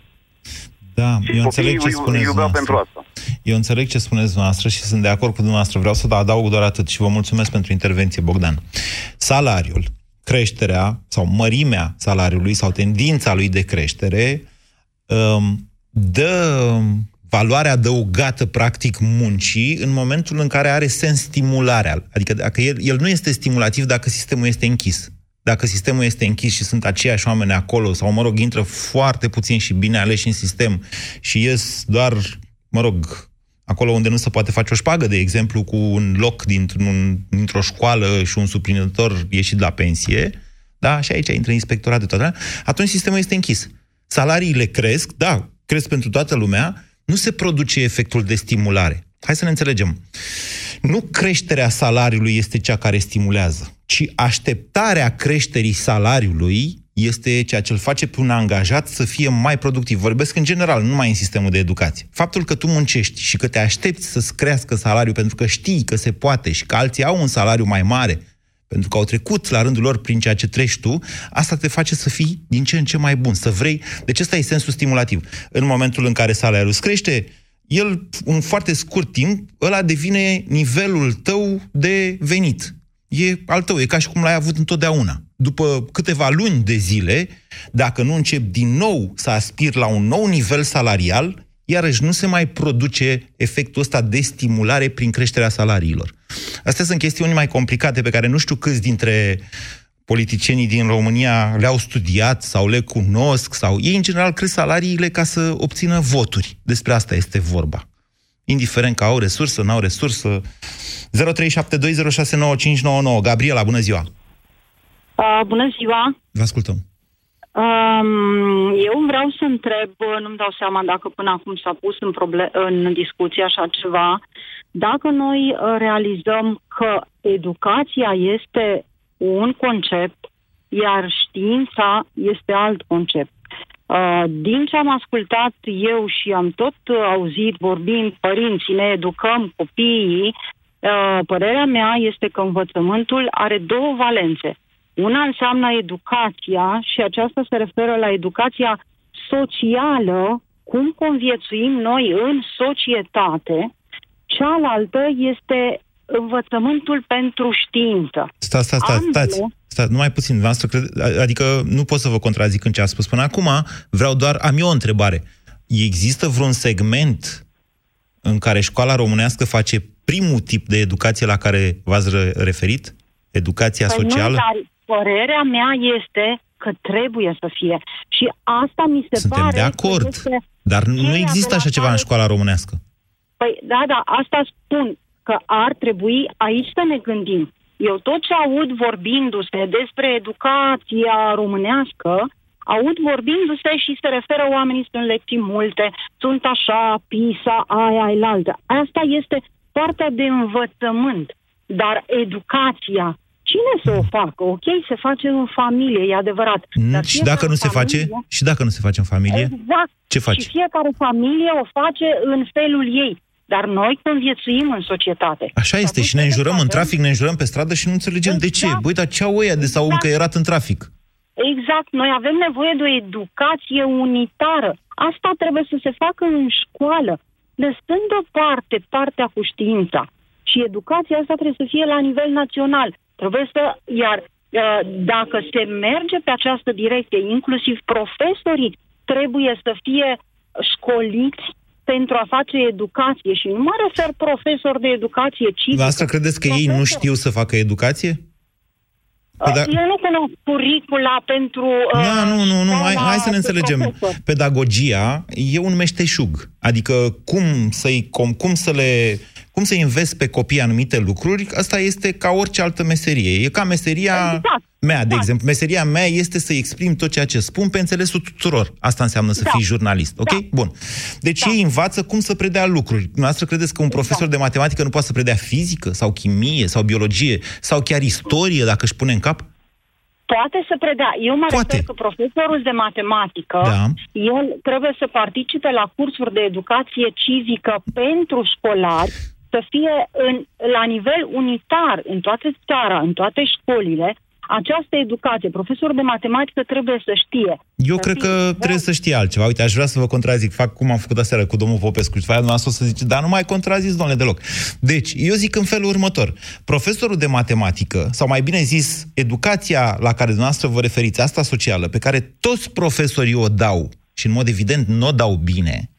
Speaker 1: Da,
Speaker 13: Și
Speaker 1: eu înțeleg ce
Speaker 13: copiii
Speaker 1: spuneți
Speaker 13: iubeau
Speaker 1: dumneavoastră.
Speaker 13: pentru asta.
Speaker 1: Eu înțeleg ce spuneți dumneavoastră și sunt de acord cu dumneavoastră. Vreau să adaug doar atât și vă mulțumesc pentru intervenție, Bogdan. Salariul, creșterea sau mărimea salariului sau tendința lui de creștere um, dă valoare adăugată practic muncii în momentul în care are sens stimularea. Adică dacă el, el nu este stimulativ dacă sistemul este închis. Dacă sistemul este închis și sunt aceiași oameni acolo, sau, mă rog, intră foarte puțin și bine aleși în sistem și ies doar, mă rog, acolo unde nu se poate face o șpagă, de exemplu, cu un loc dintr-un, dintr-o școală și un suplinitor ieșit la pensie, da, și aici intră inspectoratul, toate, atunci sistemul este închis. Salariile cresc, da, cresc pentru toată lumea, nu se produce efectul de stimulare. Hai să ne înțelegem. Nu creșterea salariului este cea care stimulează, ci așteptarea creșterii salariului este ceea ce îl face pe un angajat să fie mai productiv. Vorbesc în general, nu numai în sistemul de educație. Faptul că tu muncești și că te aștepți să-ți crească salariul pentru că știi că se poate și că alții au un salariu mai mare, pentru că au trecut la rândul lor prin ceea ce treci tu, asta te face să fii din ce în ce mai bun, să vrei. Deci ăsta e sensul stimulativ. În momentul în care salariul îți crește, el, în foarte scurt timp, ăla devine nivelul tău de venit. E al tău, e ca și cum l-ai avut întotdeauna. După câteva luni de zile, dacă nu începi din nou să aspiri la un nou nivel salarial, iarăși nu se mai produce efectul ăsta de stimulare prin creșterea salariilor. Astea sunt chestiuni mai complicate pe care nu știu câți dintre politicienii din România le-au studiat sau le cunosc sau ei în general cresc salariile ca să obțină voturi. Despre asta este vorba. Indiferent că au resursă, n-au resursă. 0372069599. Gabriela, bună ziua!
Speaker 14: Uh, bună ziua!
Speaker 1: Vă ascultăm.
Speaker 14: Um, eu vreau să întreb, uh, nu-mi dau seama dacă până acum s-a pus în, proble- în discuție așa ceva, dacă noi uh, realizăm că educația este un concept, iar știința este alt concept. Uh, din ce am ascultat eu și am tot uh, auzit vorbind părinții, ne educăm copiii, uh, părerea mea este că învățământul are două valențe. Una înseamnă educația și aceasta se referă la educația socială, cum conviețuim noi în societate. Cealaltă este învățământul pentru știință.
Speaker 1: Stați, stați, stați, stați, stați, numai puțin, dumneavoastră, cred, adică nu pot să vă contrazic în ce a spus până acum, vreau doar, am eu o întrebare. Există vreun segment în care școala românească face primul tip de educație la care v-ați referit? Educația
Speaker 14: Păi
Speaker 1: socială?
Speaker 14: Nu, dar părerea mea este că trebuie să fie. Și asta mi se
Speaker 1: Suntem
Speaker 14: pare
Speaker 1: de acord,
Speaker 14: că este
Speaker 1: dar nu
Speaker 14: cheia
Speaker 1: există
Speaker 14: de la
Speaker 1: așa ceva în
Speaker 14: care-
Speaker 1: școala românească.
Speaker 14: Păi da, da, asta spun, că ar trebui aici să ne gândim. Eu tot ce aud vorbindu-se despre educația românească, aud vorbindu-se și se referă oamenii sunt lecții multe, sunt așa, PISA, aia, aia, altă. Asta este partea de învățământ. Dar educația, cine să o facă? Ok, se face în familie, e adevărat. Dar
Speaker 1: Mm, și dacă nu se face?
Speaker 14: familie-
Speaker 1: Și dacă nu se face în familie?
Speaker 14: Exact.
Speaker 1: Ce faci?
Speaker 14: Și fiecare familie o face în felul ei. Dar noi conviețuim în societate.
Speaker 1: Așa este, și ne înjurăm în trafic, ne înjurăm pe stradă și nu înțelegem de ce. Băi, dar ce au ăia de s-au încăierat în trafic?
Speaker 14: Exact. Noi avem nevoie de o educație unitară. Asta trebuie să se facă în școală, lăsând deoparte partea cu știința. Și educația asta trebuie să fie la nivel național. Trebuie să, iar uh, dacă se merge pe această direcție, inclusiv profesorii trebuie să fie școliți pentru a face educație. Și nu mă refer profesor de educație civică.
Speaker 1: Dumneavoastră credeți că ei nu știu să facă educație? Păi da-
Speaker 14: Eu nu cunosc curicula pentru... uh,
Speaker 1: Da, nu, nu, nu, hai,
Speaker 14: școala
Speaker 1: hai să ne
Speaker 14: de
Speaker 1: înțelegem.
Speaker 14: profesor.
Speaker 1: Pedagogia e un meșteșug. Adică cum, să-i, cum, cum să le cum să înveți pe copii anumite lucruri, asta este ca orice altă meserie. E ca meseria
Speaker 14: Exact.
Speaker 1: Mea, de exemplu. Meseria mea este să exprim tot ceea ce spun pe înțelesul tuturor. Asta înseamnă să
Speaker 14: Da.
Speaker 1: fii jurnalist, ok?
Speaker 14: Da.
Speaker 1: Bun. Deci ei învață cum să predea lucruri. Dumneavoastră credeți că un profesor de matematică nu poate să predea fizică sau chimie sau biologie sau chiar istorie dacă își pune în cap?
Speaker 14: Poate să predea. Eu mă
Speaker 1: Poate.
Speaker 14: refer că profesorul de matematică,
Speaker 1: Da.
Speaker 14: el trebuie să participe la cursuri de educație civică pentru școlari, să fie în, la nivel unitar în toată țara, în toate școlile, această educație. Profesorul de matematică trebuie să știe.
Speaker 1: Eu
Speaker 14: să
Speaker 1: cred
Speaker 14: fie-
Speaker 1: că trebuie să știe altceva. Uite, aș vrea să vă contrazic. Fac cum am făcut aseară cu domnul Popescu. Și după aia dumneavoastră o să zice, dar nu mai contrazis, domnule, deloc. Deci, eu zic în felul următor. Profesorul de matematică, sau mai bine zis, educația la care dumneavoastră vă referiți, asta socială, pe care toți profesorii o dau, și în mod evident nu o dau bine,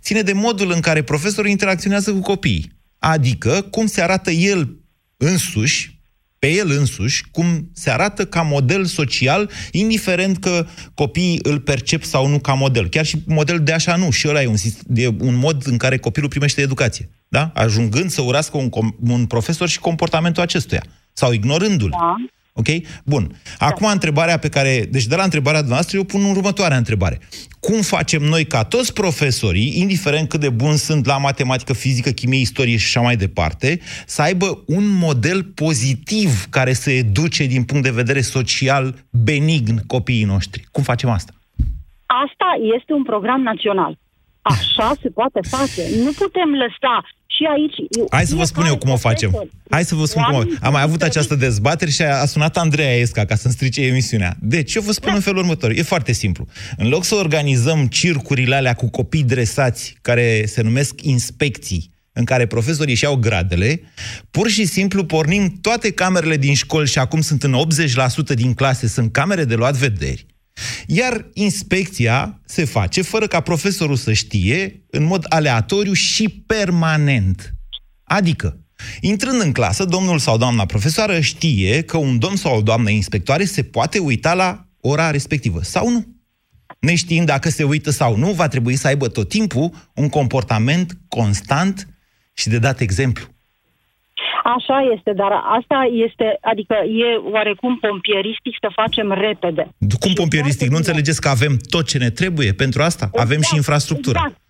Speaker 1: ține de modul în care profesorul interacționează cu copiii. Adică cum se arată el însuși, pe el însuși, cum se arată ca model social, indiferent că copiii îl percep sau nu ca model. Chiar și model de așa nu. Și ăla e un, sist- e un mod în care copilul primește educație. Da? Ajungând să urască un, com- un profesor și comportamentul acestuia. Sau ignorându-l.
Speaker 14: Da.
Speaker 1: Ok? Bun. Acum întrebarea pe care... Deci de la întrebarea noastră eu pun următoarea întrebare. Cum facem noi ca toți profesorii, indiferent cât de buni sunt la matematică, fizică, chimie, istorie și așa mai departe, să aibă un model pozitiv care să educe din punct de vedere social benign copiii noștri? Cum facem asta?
Speaker 14: Asta este un program național. Așa se poate face. Nu putem lăsa și aici...
Speaker 1: Hai să vă spun eu cum o facem. Hai să vă spun cum o... Am mai avut această dezbatere și a a sunat Andreea Esca ca să-mi strice emisiunea. Deci, eu vă spun în felul următor. E foarte simplu. În loc să organizăm circurile alea cu copii dresați, care se numesc inspecții, în care profesorii își iau gradele, pur și simplu pornim toate camerele din școli și acum sunt în 80% din clase, sunt camere de luat vederi, iar inspecția se face fără ca profesorul să știe, în mod aleatoriu și permanent. Adică, intrând în clasă, domnul sau doamna profesoară știe că un domn sau o doamnă inspectoare se poate uita la ora respectivă, sau nu. Neștiind dacă se uită sau nu, va trebui să aibă tot timpul un comportament constant și de dat exemplu.
Speaker 14: Așa este, dar asta este, adică e oarecum pompieristic să facem repede.
Speaker 1: Cum pompieristic? Nu înțelegeți că avem tot ce ne trebuie pentru asta? Avem și infrastructura.
Speaker 14: Exact.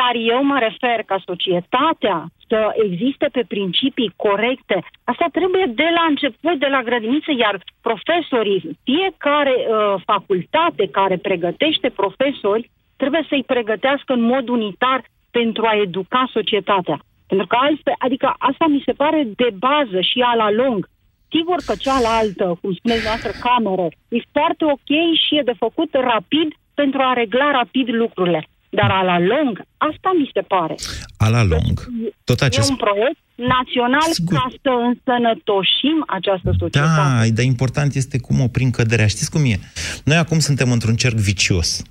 Speaker 14: Dar eu mă refer ca societatea să existe pe principii corecte. Asta trebuie de la început, de la grădiniță, iar profesorii, fiecare uh, facultate care pregătește profesori, trebuie să-i pregătească în mod unitar pentru a educa societatea. Pentru că altfel, adică asta mi se pare de bază și a la lung. Sigur că cealaltă, cum spuneți noastră, cameră, e foarte ok și e de făcut rapid pentru a regla rapid lucrurile. Dar a la lung, asta mi se pare.
Speaker 1: A la lung. Tot acest...
Speaker 14: E un proiect național Sigur. ca să însănătoșim această societate.
Speaker 1: Da, dar important este cum oprim căderea. Știți cum e? Noi acum suntem într-un cerc vicios.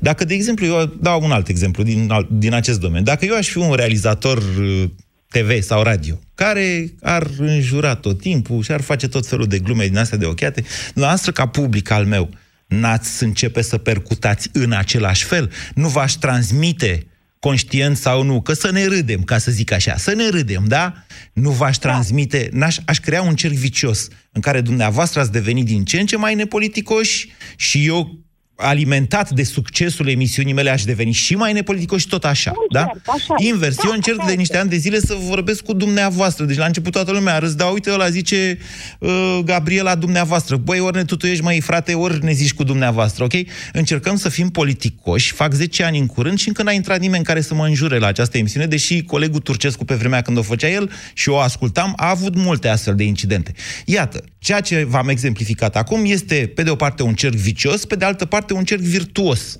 Speaker 1: Dacă, de exemplu, eu dau un alt exemplu din, din acest domeniu. Dacă eu aș fi un realizator uh, TV sau radio, care ar înjura tot timpul și ar face tot felul de glume din astea de ochiate, noastră ca public al meu, n-ați începe să percutați în același fel? Nu v-aș transmite conștient sau nu, că să ne râdem, ca să zic așa, să ne râdem, da? Nu v-aș transmite, n-aș, aș crea un cerc vicios în care dumneavoastră ați devenit din ce în ce mai nepoliticoși și eu alimentat de succesul emisiunii mele, aș deveni și mai nepoliticos și tot așa,
Speaker 14: Un
Speaker 1: da?
Speaker 14: cerc, așa.
Speaker 1: Invers,
Speaker 14: Da,
Speaker 1: eu încerc
Speaker 14: așa
Speaker 1: de niște ani de zile să vorbesc cu dumneavoastră. Deci la început toată lumea a râs, dar uite, ăla zice uh, Gabriela dumneavoastră. Băi, ori ne tutuiești, mai frate, ori ne zici cu dumneavoastră, ok? Încercăm să fim politicoși, fac 10 ani în curând și încă n-a intrat nimeni care să mă înjure la această emisiune, deși colegul Turcescu pe vremea când o făcea el și o ascultam, a avut multe astfel de incidente. Iată, ceea ce v-am exemplificat acum este, pe de o parte, un cerc vicios, pe de altă parte, un cerc virtuos.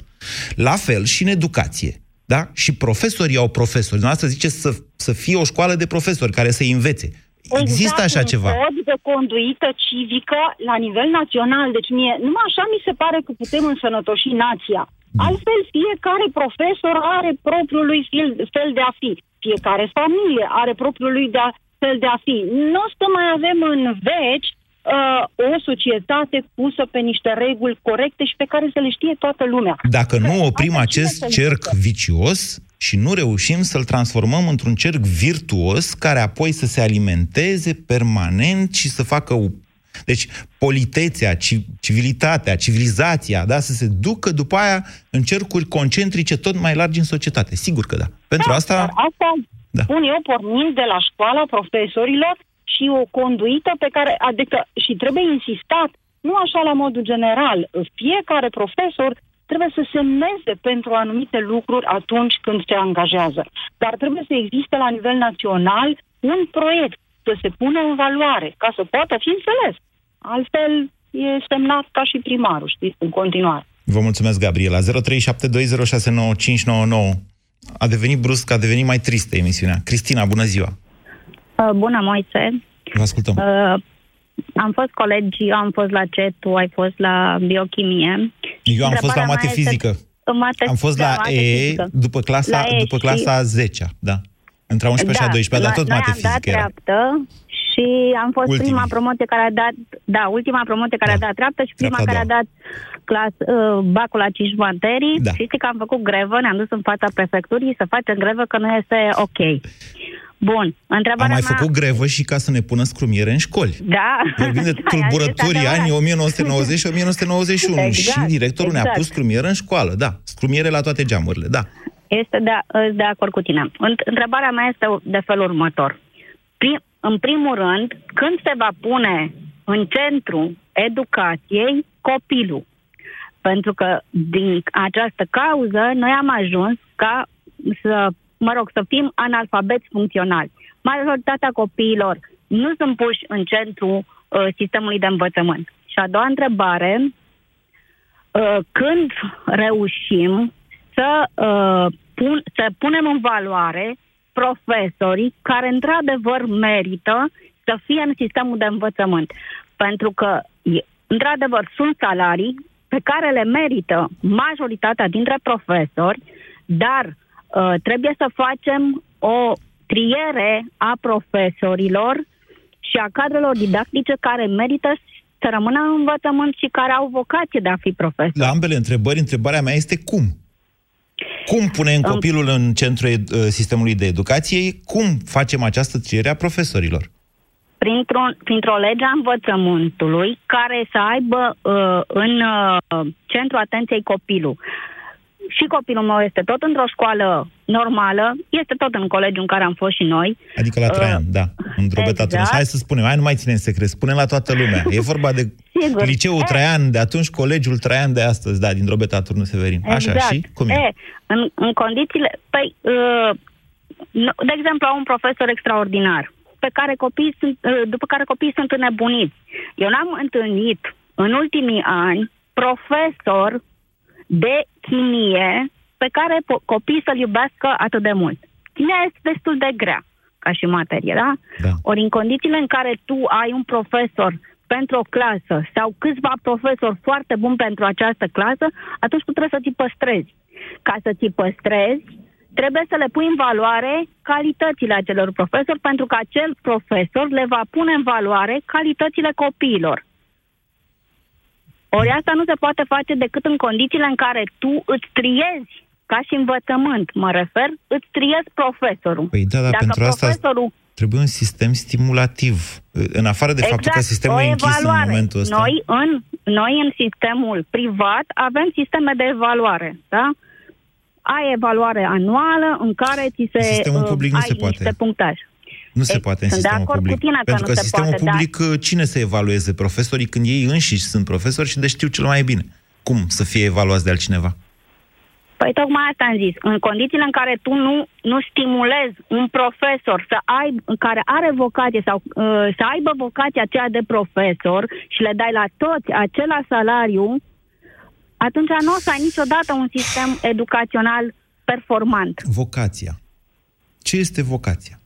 Speaker 1: La fel și în educație. Da? Și profesorii au profesori. Dumneavoastră ziceți să, să fie o școală de profesori care să învețe. Există
Speaker 14: exact,
Speaker 1: așa
Speaker 14: un
Speaker 1: ceva.
Speaker 14: cod de conduită civică la nivel național. Deci mie, numai așa mi se pare că putem însănătoși nația. Altfel, fiecare profesor are propriul lui fel, fel de a fi. Fiecare familie are propriul lui de a, fel de a fi. Nu o să mai avem în veci uh, o societate pusă pe niște reguli corecte și pe care să le știe toată lumea.
Speaker 1: Dacă nu oprim
Speaker 14: Asta
Speaker 1: acest
Speaker 14: cine să
Speaker 1: cerc vicios și nu reușim să-l transformăm într-un cerc virtuos care apoi să se alimenteze permanent și să facă Deci, politețea, civilitatea, civilizația, da, să se ducă după aia în cercuri concentrice tot mai largi în societate. Sigur că da. Pentru
Speaker 14: da,
Speaker 1: asta...
Speaker 14: Asta da. spun eu pornind de la școala profesorilor și o conduită pe care, adică, și trebuie insistat, nu așa la modul general, fiecare profesor trebuie să semneze pentru anumite lucruri atunci când se angajează. Dar trebuie să existe la nivel național un proiect, să se pună în valoare, ca să poată fi înțeles. Altfel e semnat ca și primarul, știți, în continuare.
Speaker 1: Vă mulțumesc, Gabriela. 0372069599. A devenit brusc, a devenit mai tristă emisiunea. Cristina, bună ziua!
Speaker 15: Uh, bună, Moise!
Speaker 1: Vă ascultăm. Uh,
Speaker 15: am fost colegi, eu am fost la CET, tu ai fost la biochimie.
Speaker 1: Eu am fost la mate fizică.
Speaker 15: Mate,
Speaker 1: am fost la, la E după clasa, la e după clasa și... 10 da. Între 11 da, și a 12 dar tot mate fizică era.
Speaker 15: treaptă și am fost Ultimii. prima promoție care a dat, da, ultima promoție care da. a dat treaptă și prima Treapta care a dat clas, uh, bacul la 5 materii. Da. Și știți că am făcut grevă, ne-am dus în fața prefecturii să facem grevă că nu este ok. Bun, întrebarea
Speaker 1: Am mai mea... făcut grevă și ca să ne pună scrumiere în școli.
Speaker 15: Da.
Speaker 1: Vorbim de tulburătorii anii 1990 și 1991 exact, și directorul exact. ne-a pus scrumiere în școală, da. Scrumiere la toate geamurile, da.
Speaker 15: Este de, de acord cu tine. Întrebarea mea este de felul următor. Prim, în primul rând, când se va pune în centru educației copilul? Pentru că din această cauză noi am ajuns ca să mă rog, să fim analfabeți funcționali. Majoritatea copiilor nu sunt puși în centru uh, sistemului de învățământ. Și a doua întrebare, uh, când reușim să, uh, pun, să punem în valoare profesorii care într-adevăr merită să fie în sistemul de învățământ. Pentru că, într-adevăr, sunt salarii pe care le merită majoritatea dintre profesori, dar Uh, trebuie să facem o triere a profesorilor și a cadrelor didactice care merită să rămână în învățământ și care au vocație de a fi profesor.
Speaker 1: La ambele întrebări, întrebarea mea este cum? Cum punem copilul în centrul ed- uh, sistemului de educație? Cum facem această triere a profesorilor?
Speaker 15: Printr-o, printr-o lege a învățământului care să aibă uh, în uh, centru atenției copilul și copilul meu este tot într-o școală normală, este tot în colegiul în care am fost și noi.
Speaker 1: Adică la Traian, uh, da, în Drobeta exact. Hai să spunem, hai nu mai ținem secret, spune la toată lumea. E vorba de Sigur. liceul e. Traian de atunci, colegiul Traian de astăzi, da, din Drobeta Turnu Severin. Așa, exact. și? Cum e? e
Speaker 15: în, în condițiile, păi, uh, de exemplu, au un profesor extraordinar, pe care copiii sunt, uh, după care copiii sunt înnebuniți. Eu n-am întâlnit în ultimii ani profesor de chimie pe care po- copiii să-l iubească atât de mult. Chimia este destul de grea ca și materie, da? da? Ori în condițiile în care tu ai un profesor pentru o clasă sau câțiva profesori foarte buni pentru această clasă, atunci tu trebuie să ți păstrezi. Ca să ți păstrezi, trebuie să le pui în valoare calitățile acelor profesori, pentru că acel profesor le va pune în valoare calitățile copiilor. Ori asta nu se poate face decât în condițiile în care tu îți triezi ca și învățământ, mă refer, îți triezi profesorul.
Speaker 1: Păi da, dar Dacă pentru profesorul... asta trebuie un sistem stimulativ. În afară de exact, faptul că exact, sistemul e închis în momentul ăsta.
Speaker 15: Noi în, noi în sistemul privat avem sisteme de evaluare, da? Ai evaluare anuală în care ți se
Speaker 1: sistemul public uh, nu
Speaker 15: ai
Speaker 1: se poate.
Speaker 15: niște punctaje.
Speaker 1: Nu se poate în sistemul public. Pentru că sistemul poate, public, da. cine să evalueze? Profesorii când ei înșiși sunt profesori și de știu cel mai bine. Cum să fie evaluați de altcineva?
Speaker 15: Păi tocmai asta am zis. În condițiile în care tu nu, nu stimulezi un profesor să ai, care are vocație sau uh, să aibă vocația aceea de profesor și le dai la toți același salariu, atunci nu o să ai niciodată un sistem educațional performant.
Speaker 1: Vocația. Ce este vocația?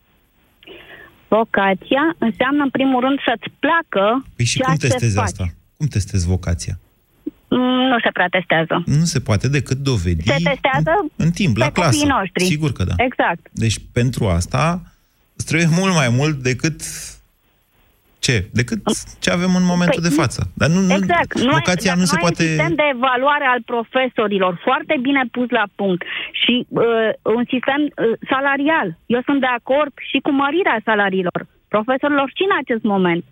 Speaker 15: Vocația înseamnă, în primul rând, să-ți placă
Speaker 1: Păi și cum testezi asta? Cum testezi vocația?
Speaker 15: Mm, nu se prea testează.
Speaker 1: Nu se poate decât dovedi
Speaker 15: Se testează
Speaker 1: în, în timp, la clasă.
Speaker 15: noștri.
Speaker 1: Sigur că da.
Speaker 15: Exact.
Speaker 1: Deci pentru asta îți trebuie mult mai mult decât ce? Decât ce avem în momentul păi, de față. Dar nu,
Speaker 15: exact.
Speaker 1: Nu, vocația nu se poate... un
Speaker 15: sistem de evaluare al profesorilor foarte bine pus la punct și uh, un sistem uh, salarial. Eu sunt de acord și cu mărirea salariilor profesorilor și în acest moment.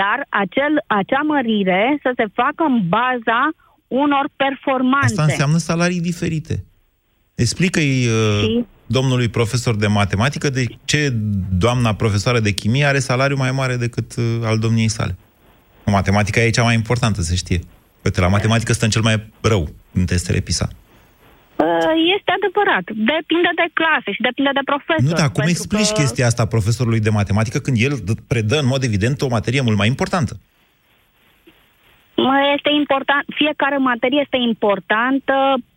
Speaker 15: Dar acel, acea mărire să se facă în baza unor performanțe.
Speaker 1: Asta înseamnă salarii diferite. Explică-i uh, domnului profesor de matematică de ce doamna profesoară de chimie are salariu mai mare decât uh, al domniei sale. Matematica e cea mai importantă, să știe. Uite, la matematică stă în cel mai rău în testele PISA.
Speaker 15: Uh, este adevărat. Depinde de clase și depinde de profesor.
Speaker 1: Nu, dar cum explici că... chestia asta profesorului de matematică când el predă în mod evident o materie mult mai importantă?
Speaker 15: Este important, fiecare materie este importantă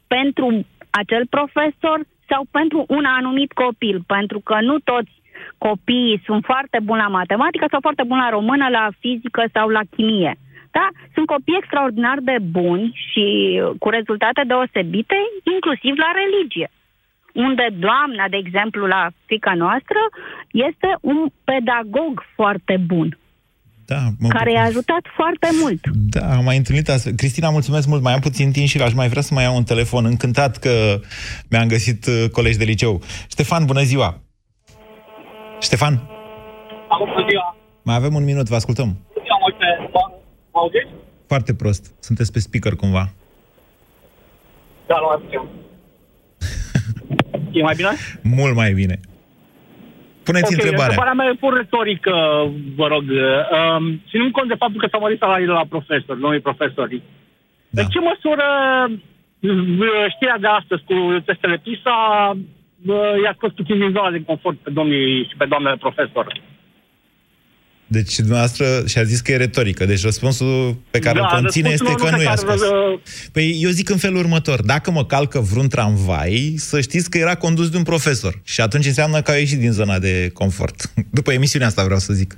Speaker 15: pentru acel profesor sau pentru un anumit copil, pentru că nu toți copiii sunt foarte buni la matematică sau foarte buni la română, la fizică sau la chimie. Da? Sunt copii extraordinar de buni și cu rezultate deosebite, inclusiv la religie. Unde doamna, de exemplu, la fica noastră, este un pedagog foarte bun.
Speaker 1: Da, mă...
Speaker 15: care i-a ajutat foarte mult.
Speaker 1: Da, am mai întâlnit asta. Cristina, mulțumesc mult. Mai am puțin timp și aș mai vrea să mai iau un telefon. Încântat că mi-am găsit uh, colegi de liceu. Ștefan, bună ziua! Ștefan?
Speaker 16: Bună ziua!
Speaker 1: Mai avem un minut, vă ascultăm.
Speaker 16: Bună ziua, Moise. Mă auziți?
Speaker 1: Foarte prost. Sunteți pe speaker cumva.
Speaker 16: Da, nu mai E mai bine?
Speaker 1: Mult mai bine. Puneți okay, întrebarea.
Speaker 16: Întrebarea mea e pur retorică, vă rog. Um, ținând cont de faptul că s-au mărit salariile la profesori, noi profesori, da. de ce măsură uh, știrea de astăzi cu testele PISA uh, i-a scos puțin din zona de confort pe domnii și pe doamnele profesor?
Speaker 1: Deci dumneavoastră și-a zis că e retorică. Deci răspunsul pe care da, îl conține este că nu i-a scos. Păi eu zic în felul următor. Dacă mă calcă vreun tramvai, să știți că era condus de un profesor. Și atunci înseamnă că a ieșit din zona de confort. După emisiunea asta vreau să zic.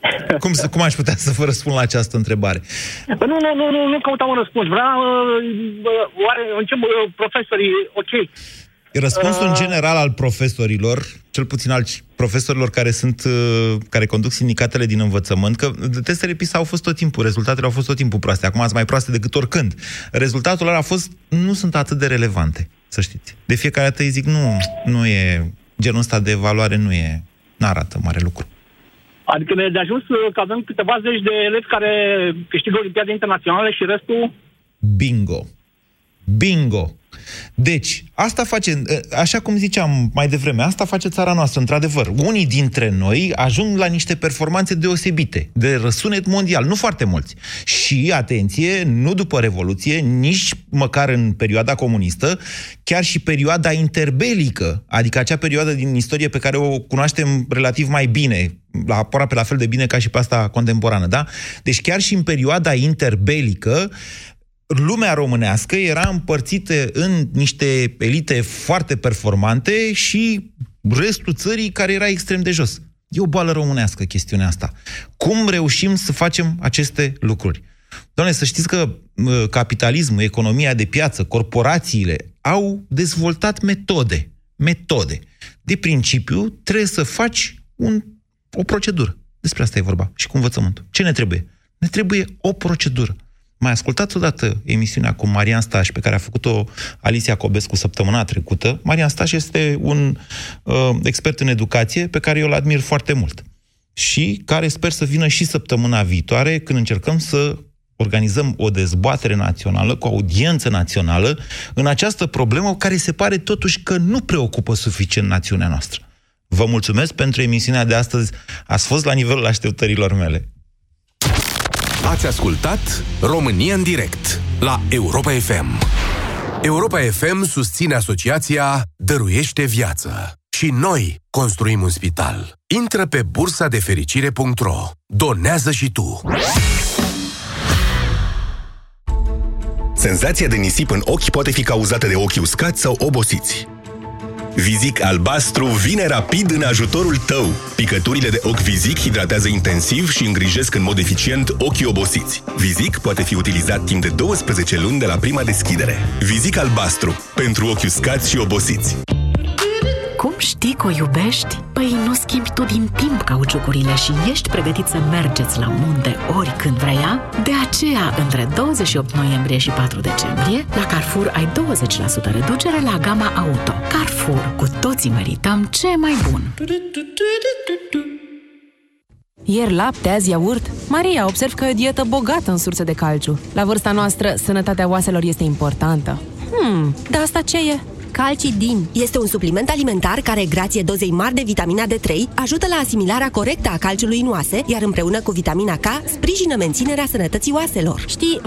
Speaker 1: Cum, cum aș putea să vă răspund la această întrebare?
Speaker 16: Păi nu, nu, nu, nu, nu căutam un răspuns. Vreau, uh, oare, în ce profesorii, ok,
Speaker 1: Răspunsul uh... general al profesorilor, cel puțin al profesorilor care sunt uh, care conduc sindicatele din învățământ, că testele PISA au fost tot timpul, rezultatele au fost tot timpul proaste, acum sunt mai proaste decât oricând. Rezultatul lor a fost, nu sunt atât de relevante, să știți. De fiecare dată îi zic, nu, nu e, genul ăsta de evaluare nu e, nu arată mare lucru.
Speaker 16: Adică ne de ajuns că avem câteva zeci de elevi care câștigă Olimpiade Internaționale și restul...
Speaker 1: Bingo! Bingo! Deci, asta face, așa cum ziceam mai devreme, asta face țara noastră, într-adevăr. Unii dintre noi ajung la niște performanțe deosebite, de răsunet mondial, nu foarte mulți. Și, atenție, nu după Revoluție, nici măcar în perioada comunistă, chiar și perioada interbelică, adică acea perioadă din istorie pe care o cunoaștem relativ mai bine, la aproape la fel de bine ca și pe asta contemporană, da? Deci chiar și în perioada interbelică, lumea românească era împărțită în niște elite foarte performante și restul țării care era extrem de jos. E o boală românească chestiunea asta. Cum reușim să facem aceste lucruri? Doamne, să știți că capitalismul, economia de piață, corporațiile au dezvoltat metode. Metode. De principiu, trebuie să faci un, o procedură. Despre asta e vorba. Și cu învățământul. Ce ne trebuie? Ne trebuie o procedură. Mai ascultați odată emisiunea cu Marian Staș, pe care a făcut-o Alicia Cobescu săptămâna trecută. Marian Staș este un uh, expert în educație pe care eu îl admir foarte mult și care sper să vină și săptămâna viitoare când încercăm să organizăm o dezbatere națională, cu audiență națională, în această problemă care se pare totuși că nu preocupă suficient națiunea noastră. Vă mulțumesc pentru emisiunea de astăzi. Ați fost la nivelul așteptărilor mele.
Speaker 8: Ați ascultat România în direct la Europa FM. Europa FM susține asociația Dăruiește Viață. Și noi construim un spital. Intră pe bursa de fericire.ro. Donează și tu.
Speaker 17: Senzația de nisip în ochi poate fi cauzată de ochi uscați sau obosiți. Vizic albastru vine rapid în ajutorul tău. Picăturile de ochi Vizic hidratează intensiv și îngrijesc în mod eficient ochii obosiți. Vizic poate fi utilizat timp de 12 luni de la prima deschidere. Vizic albastru. Pentru ochi uscați și obosiți.
Speaker 2: Cum știi că o iubești? Păi nu schimbi tu din timp cauciucurile și ești pregătit să mergeți la munte oricând vrea ea? De aceea, între 28 noiembrie și 4 decembrie, la Carrefour ai 20% reducere la gama auto. Carrefour, cu toții merităm ce mai bun!
Speaker 18: Ieri lapte, azi iaurt. Maria, observ că e o dietă bogată în surse de calciu. La vârsta noastră, sănătatea oaselor este importantă. Hmm, dar asta ce e?
Speaker 5: Calcidin este un supliment alimentar care, grație dozei mari de vitamina D3, ajută la asimilarea corectă a calciului în oase, iar împreună cu vitamina K, sprijină menținerea sănătății oaselor.
Speaker 19: Știi,